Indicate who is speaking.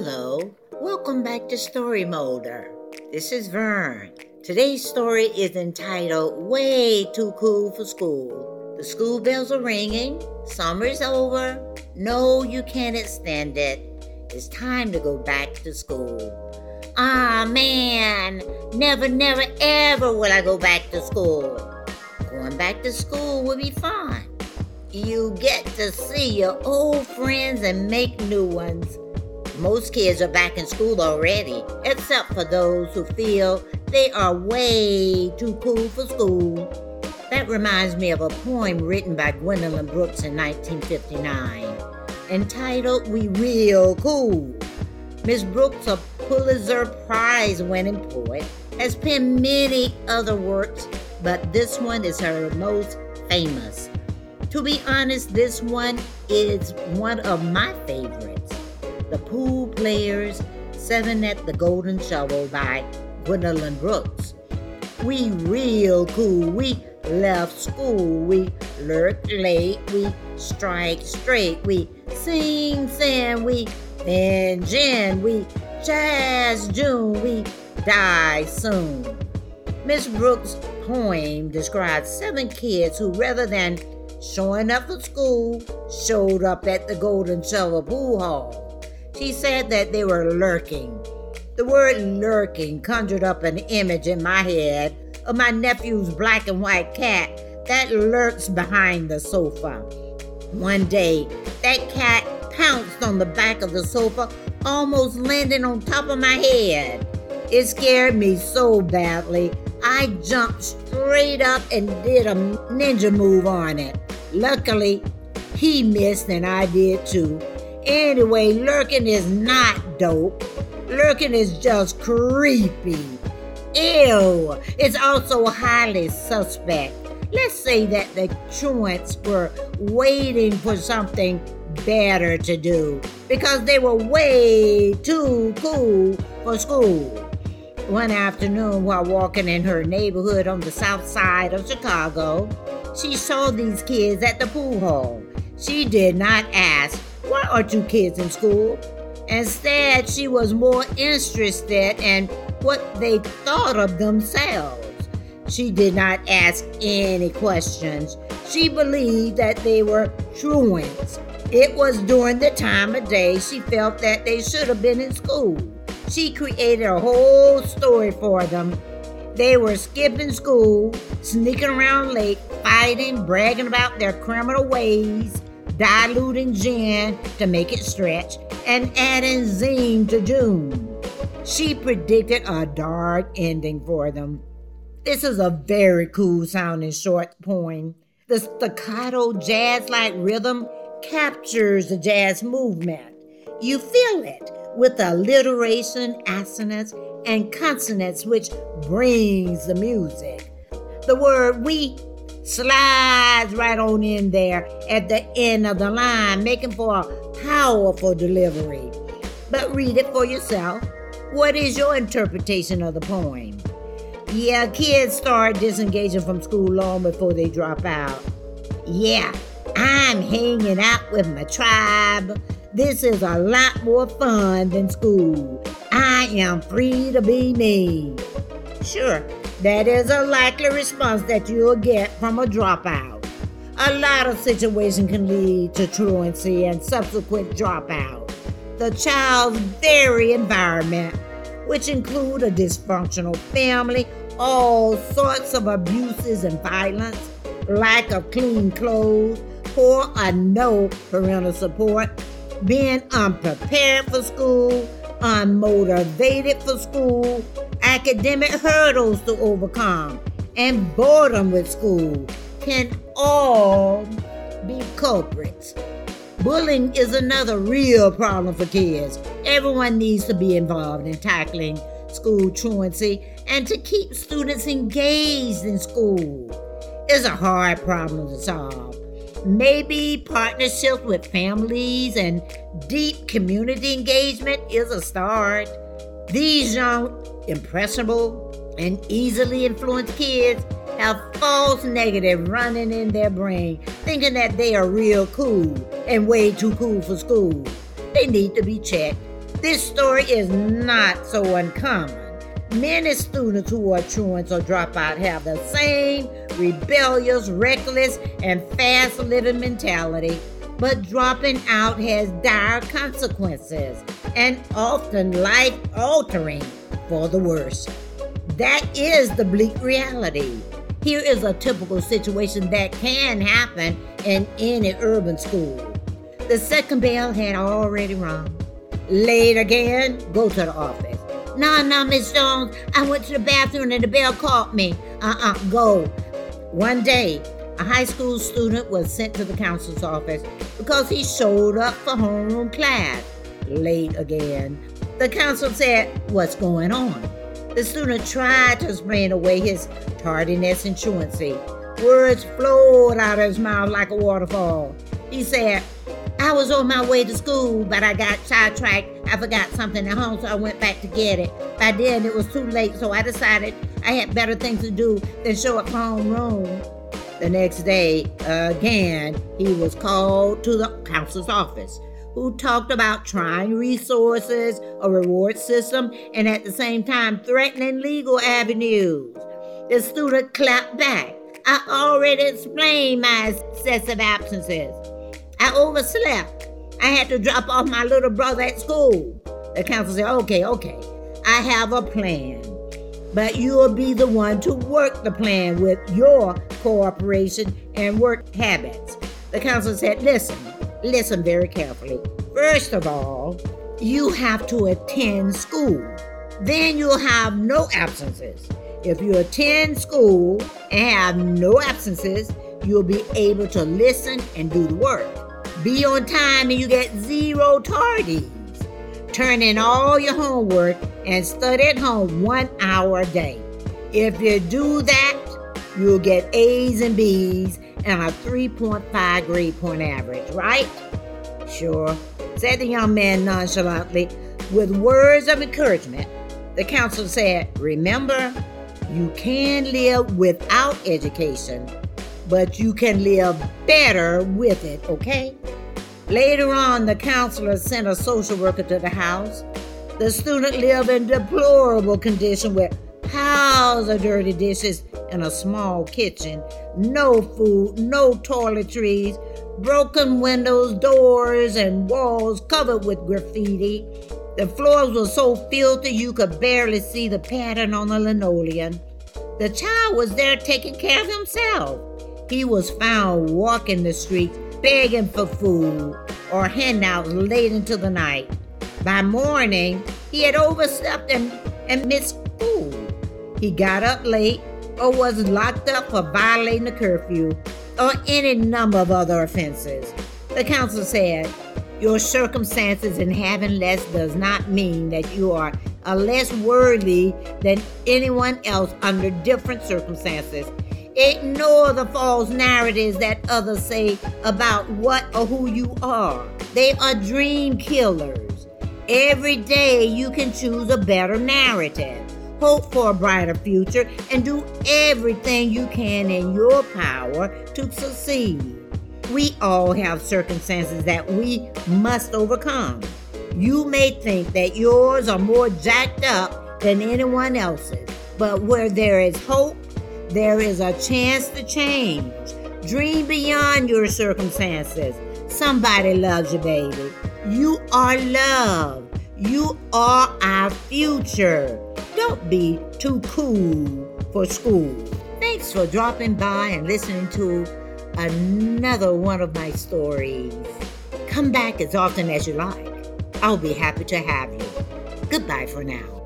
Speaker 1: Hello, welcome back to Story Molder. This is Vern. Today's story is entitled Way Too Cool for School. The school bells are ringing, summer's over. No, you can't stand it. It's time to go back to school. Ah, man, never, never, ever will I go back to school. Going back to school will be fun. You get to see your old friends and make new ones. Most kids are back in school already, except for those who feel they are way too cool for school. That reminds me of a poem written by Gwendolyn Brooks in 1959, entitled We Real Cool. Miss Brooks, a Pulitzer Prize winning poet, has penned many other works, but this one is her most famous. To be honest, this one is one of my favorites. The Pool Players, Seven at the Golden Shovel by Gwendolyn Brooks. We real cool, we left school, we lurk late, we strike straight, we sing Sam, we in, we jazz June, we die soon. Miss Brooks' poem describes seven kids who, rather than showing up for school, showed up at the Golden Shovel Pool Hall. She said that they were lurking. The word lurking conjured up an image in my head of my nephew's black and white cat that lurks behind the sofa. One day, that cat pounced on the back of the sofa, almost landing on top of my head. It scared me so badly, I jumped straight up and did a ninja move on it. Luckily, he missed and I did too. Anyway, lurking is not dope. Lurking is just creepy. Ew. It's also highly suspect. Let's say that the truants were waiting for something better to do because they were way too cool for school. One afternoon, while walking in her neighborhood on the south side of Chicago, she saw these kids at the pool hall. She did not ask why are two kids in school? Instead, she was more interested in what they thought of themselves. She did not ask any questions. She believed that they were truants. It was during the time of day she felt that they should have been in school. She created a whole story for them. They were skipping school, sneaking around late, fighting, bragging about their criminal ways, diluting gin to make it stretch, and adding zing to June. She predicted a dark ending for them. This is a very cool sounding short poem. The staccato jazz like rhythm captures the jazz movement. You feel it with alliteration, assonance, and consonants, which brings the music. The word we slides right on in there at the end of the line, making for a powerful delivery. But read it for yourself. What is your interpretation of the poem? Yeah, kids start disengaging from school long before they drop out. Yeah, I'm hanging out with my tribe. This is a lot more fun than school. I am free to be me. Sure, that is a likely response that you'll get from a dropout. A lot of situations can lead to truancy and subsequent dropout. The child's very environment, which include a dysfunctional family, all sorts of abuses and violence, lack of clean clothes, poor or no parental support, being unprepared for school, unmotivated for school, academic hurdles to overcome, and boredom with school can all be culprits. Bullying is another real problem for kids. Everyone needs to be involved in tackling school truancy and to keep students engaged in school. It's a hard problem to solve. Maybe partnerships with families and deep community engagement is a start. These young, impressionable, and easily influenced kids have false negative running in their brain, thinking that they are real cool and way too cool for school. They need to be checked. This story is not so uncommon. Many students who are truants or dropout have the same rebellious, reckless, and fast living mentality, but dropping out has dire consequences and often life altering for the worse. That is the bleak reality. Here is a typical situation that can happen in any urban school. The second bell had already rung. Late again, go to the office. No, no, Miss Jones, I went to the bathroom and the bell called me. Uh uh go. One day, a high school student was sent to the counselor's office because he showed up for homeroom class. Late again. The counselor said, What's going on? The student tried to explain away his tardiness and truancy. Words flowed out of his mouth like a waterfall. He said, I was on my way to school, but I got sidetracked. I forgot something at home, so I went back to get it. By then, it was too late, so I decided I had better things to do than show up for homeroom. The next day, again, he was called to the counselor's office, who talked about trying resources, a reward system, and at the same time threatening legal avenues. The student clapped back. I already explained my excessive absences. I overslept. I had to drop off my little brother at school. The counselor said, okay, okay, I have a plan. But you'll be the one to work the plan with your cooperation and work habits. The counselor said, listen, listen very carefully. First of all, you have to attend school. Then you'll have no absences. If you attend school and have no absences, you'll be able to listen and do the work. Be on time and you get zero tardies. Turn in all your homework and study at home one hour a day. If you do that, you'll get A's and B's and a 3.5 grade point average, right? Sure, said the young man nonchalantly. With words of encouragement, the counselor said, Remember, you can live without education but you can live better with it, okay? Later on, the counselor sent a social worker to the house. The student lived in deplorable condition with piles of dirty dishes in a small kitchen, no food, no toiletries, broken windows, doors, and walls covered with graffiti. The floors were so filthy you could barely see the pattern on the linoleum. The child was there taking care of himself. He was found walking the streets begging for food or handouts late into the night. By morning, he had overslept and, and missed. He got up late or was locked up for violating the curfew or any number of other offenses. The counsel said, Your circumstances in having less does not mean that you are uh, less worthy than anyone else under different circumstances. Ignore the false narratives that others say about what or who you are. They are dream killers. Every day you can choose a better narrative, hope for a brighter future, and do everything you can in your power to succeed. We all have circumstances that we must overcome. You may think that yours are more jacked up than anyone else's, but where there is hope, there is a chance to change. Dream beyond your circumstances. Somebody loves you, baby. You are loved. You are our future. Don't be too cool for school. Thanks for dropping by and listening to another one of my stories. Come back as often as you like. I'll be happy to have you. Goodbye for now.